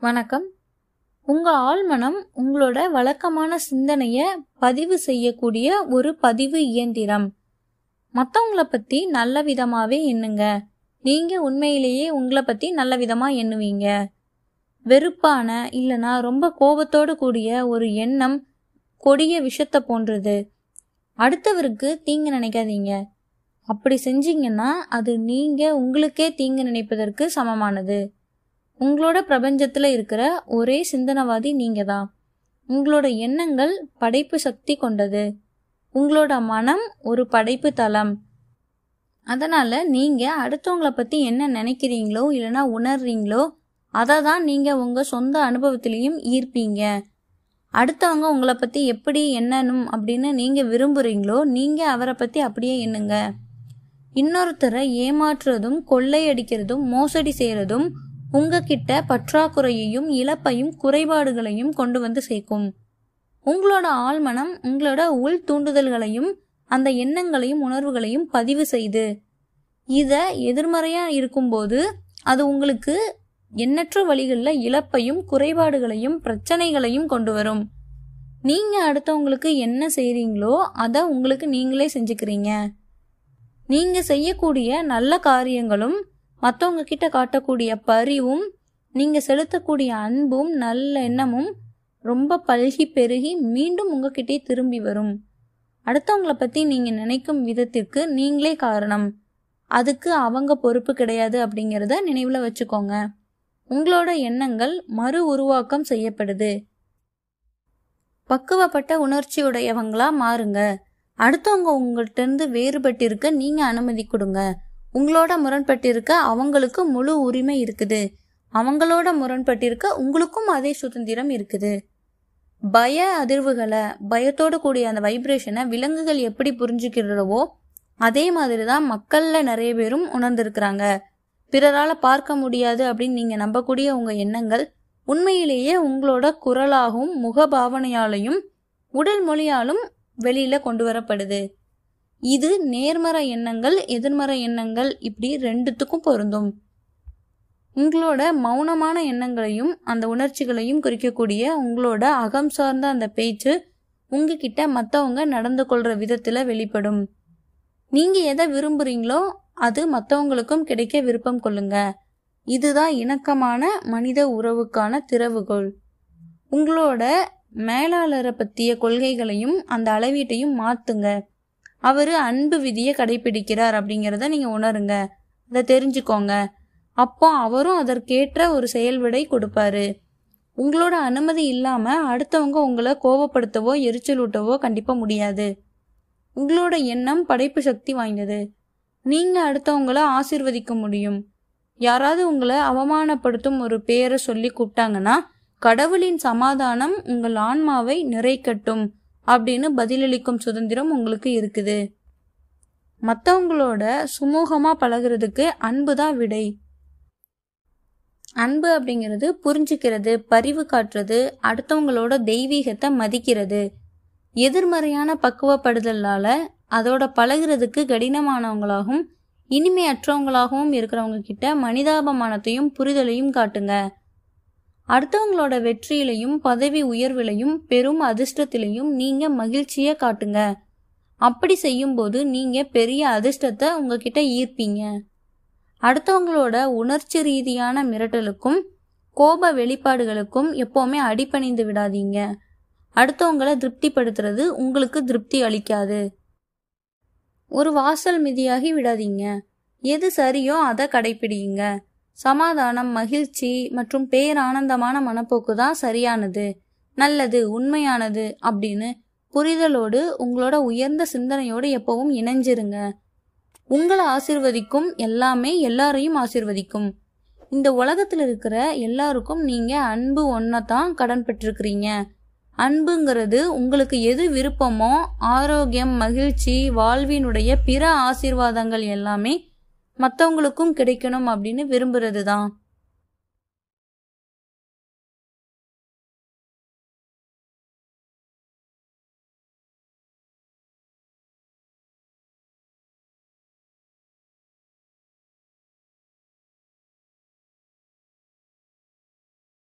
வணக்கம். உங்க ஆழ்மனம் உங்களோட வழக்கமான சிந்தனைய பதிவு செய்யக்கூடிய ஒரு பதிவு இயந்திரம். மத்தவங்கள பத்தி நல்ல விதமாவே எண்ணுங்க. நீங்க உண்மையிலேயே உங்களை பத்தி நல்ல விதமா எண்ணுவீங்க. வெறுப்பான இல்லனா ரொம்ப கோபத்தோடு கூடிய ஒரு எண்ணம் கொடிய விஷத்தை போன்றது. அடுத்தவருக்கு தீங்கு நினைக்காதீங்க. அப்படி செஞ்சீங்கன்னா அது நீங்க உங்களுக்கே தீங்கு நினைப்பதற்கு சமமானது. உங்களோட பிரபஞ்சத்தில் இருக்கிற ஒரே சிந்தனவாதி நீங்கள் தான் உங்களோட எண்ணங்கள் படைப்பு சக்தி கொண்டது. உங்களோட மனம் ஒரு படைப்பு தளம். அதனால் நீங்கள் அடுத்தவங்களை பற்றி என்ன நினைக்கிறீங்களோ இல்லைன்னா உணர்றீங்களோ அதை தான் நீங்கள் உங்கள் சொந்த அனுபவத்திலையும் ஈர்ப்பீங்க. அடுத்தவங்க உங்களை பற்றி எப்படி எண்ணணும் அப்படின்னு நீங்கள் விரும்புகிறீங்களோ நீங்கள் அவரை பற்றி அப்படியே எண்ணுங்க. இன்னொருத்தரை ஏமாற்றுறதும் கொள்ளையடிக்கிறதும் மோசடி செய்கிறதும் உங்ககிட்ட பற்றாக்குறையையும் இழப்பையும் குறைபாடுகளையும் கொண்டு வந்து சேர்க்கும். உங்களோட ஆழ்மனம் உங்களோட உள் தூண்டுதல்களையும் அந்த எண்ணங்களையும் உணர்வுகளையும் பதிவு செய்து இதை எதிர்மறையா இருக்கும்போது அது உங்களுக்கு எண்ணற்ற வழிகளில் இழப்பையும் குறைபாடுகளையும் பிரச்சனைகளையும் கொண்டு வரும். நீங்க அடுத்தவங்களுக்கு என்ன செய்றீங்களோ அதை உங்களுக்கு நீங்களே செஞ்சுக்கிறீங்க. நீங்க செய்யக்கூடிய நல்ல காரியங்களும் மற்றவங்க கிட்ட காட்டக்கூடிய பரிவும் நீங்கள் செலுத்தக்கூடிய அன்பும் நல்ல எண்ணமும் ரொம்ப பல்கி பெருகி மீண்டும் உங்ககிட்டே திரும்பி வரும். அடுத்தவங்கள பற்றி நீங்கள் நினைக்கும் விதத்திற்கு நீங்களே காரணம். அதுக்கு அவங்க பொறுப்பு கிடையாது அப்படிங்கிறத நினைவில் வச்சுக்கோங்க. உங்களோட எண்ணங்கள் மறு உருவாக்கம் செய்யப்படுது. பக்குவப்பட்ட உணர்ச்சியுடையவங்களா மாறுங்க. அடுத்தவங்க உங்கள்கிட்ட இருந்து வேறுபட்டிருக்க நீங்க அனுமதி கொடுங்க. உங்களோட முரண்பட்டிருக்க அவங்களுக்கு முழு உரிமை இருக்குது. அவங்களோட முரண்பட்டிருக்க உங்களுக்கும் அதே சுதந்திரம் இருக்குது. பய அதிர்வுகளை பயத்தோடு கூடிய அந்த வைப்ரேஷனை விலங்குகள் எப்படி புரிஞ்சுக்கிறவோ அதே மாதிரி தான் மக்களில் நிறைய பேரும் உணர்ந்திருக்கிறாங்க. பிறரால் பார்க்க முடியாது அப்படின்னு நீங்கள் நம்பக்கூடிய உங்கள் எண்ணங்கள் உண்மையிலேயே உங்களோட குரலாகவும் முகபாவனையாலையும் உடல் மொழியாலும் வெளியில் கொண்டு வரப்படுது. இது நேர்மறை எண்ணங்கள் எதிர்மறை எண்ணங்கள் இப்படி ரெண்டுத்துக்கும் பொருந்தும். உங்களோட மௌனமான எண்ணங்களையும் அந்த உணர்ச்சிகளையும் குறிக்கக்கூடிய உங்களோட அகம் சார்ந்த அந்த பேச்சு உங்ககிட்ட மற்றவங்க நடந்து கொள்ற விதத்தில் வெளிப்படும். நீங்க எதை விரும்புறீங்களோ அது மற்றவங்களுக்கும் கிடைக்க விருப்பம் கொள்ளுங்க. இதுதான் இணக்கமான மனித உறவுக்கான திறவுகோள். உங்களோட மேலாளரை பற்றிய கொள்கைகளையும் அந்த அளவீட்டையும் மாத்துங்க. அவர் அன்பு விதியை கடைபிடிக்கிறார் அப்படிங்கிறத நீங்கள் உணருங்க. அதை தெரிஞ்சுக்கோங்க. அப்போ அவரும் அதற்கேற்ற ஒரு செயல்விடை கொடுப்பாரு. உங்களோட அனுமதி இல்லாமல் அடுத்தவங்க உங்களை கோபப்படுத்தவோ எரிச்சலூட்டவோ கண்டிப்பாக முடியாது. உங்களோட எண்ணம் படைப்பு சக்தி வாய்ந்தது. நீங்கள் அடுத்தவங்கள ஆசிர்வதிக்க முடியும். யாராவது உங்களை அவமானப்படுத்தும் ஒரு பேரை சொல்லி கூப்பிட்டாங்கன்னா கடவுளின் சமாதானம் உங்கள் ஆன்மாவை நிறைக்கட்டும். அப்படின்னு பதிலளிக்கும் சுதந்திரம் உங்களுக்கு இருக்குது. மற்றவங்களோட சுமூகமாக பழகுறதுக்கு அன்பு தான் விடை. அன்பு அப்படிங்கிறது புரிஞ்சுக்கிறது பரிவு காட்டுறது அடுத்தவங்களோட தெய்வீகத்தை மதிக்கிறது. எதிர்மறையான பக்குவப்படுதலால் அதோட பழகுறதுக்கு கடினமானவங்களாகவும் இனிமையற்றவங்களாகவும் இருக்கிறவங்க கிட்ட மனிதாபமானத்தையும் புரிதலையும் காட்டுங்க. அடுத்தவங்களோட வெற்றியிலையும் பதவி உயர்விலையும் பெரும் அதிர்ஷ்டத்திலையும் நீங்க மகிழ்ச்சியை காட்டுங்க. அப்படி செய்யும்போது நீங்க பெரிய அதிர்ஷ்டத்தை உங்ககிட்ட ஈர்ப்பீங்க. அடுத்தவங்களோட உணர்ச்சி ரீதியான மிரட்டலுக்கும் கோப வெளிப்பாடுகளுக்கும் எப்போவுமே அடிபணிந்து விடாதீங்க. அடுத்தவங்களை திருப்திப்படுத்துறது உங்களுக்கு திருப்தி அளிக்காது. ஒரு வாசல் மிதியாகி விடாதீங்க. எது சரியோ அதை கடைபிடிங்க சமாதானம் மகிழ்ச்சி மற்றும் பேரானந்தமான மனப்போக்கு தான் சரியானது நல்லது உண்மையானது அப்படின்னு புரிதலோடு உங்களோட உயர்ந்த சிந்தனையோடு எப்பவும் இணைஞ்சிருங்க. உங்களை ஆசிர்வதிக்கும் எல்லாமே எல்லாரையும் ஆசிர்வதிக்கும். இந்த உலகத்தில் இருக்கிற எல்லாருக்கும் நீங்க அன்பு ஒன்னதான் கடன் பெற்றிருக்கிறீங்க. அன்புங்கிறது உங்களுக்கு எது விருப்பமோ ஆரோக்கியம் மகிழ்ச்சி வாழ்வினுடைய பிற ஆசீர்வாதங்கள் எல்லாமே மற்றவங்களுக்கும் கிடைக்கணும் அப்படின்னு விரும்புறது தான்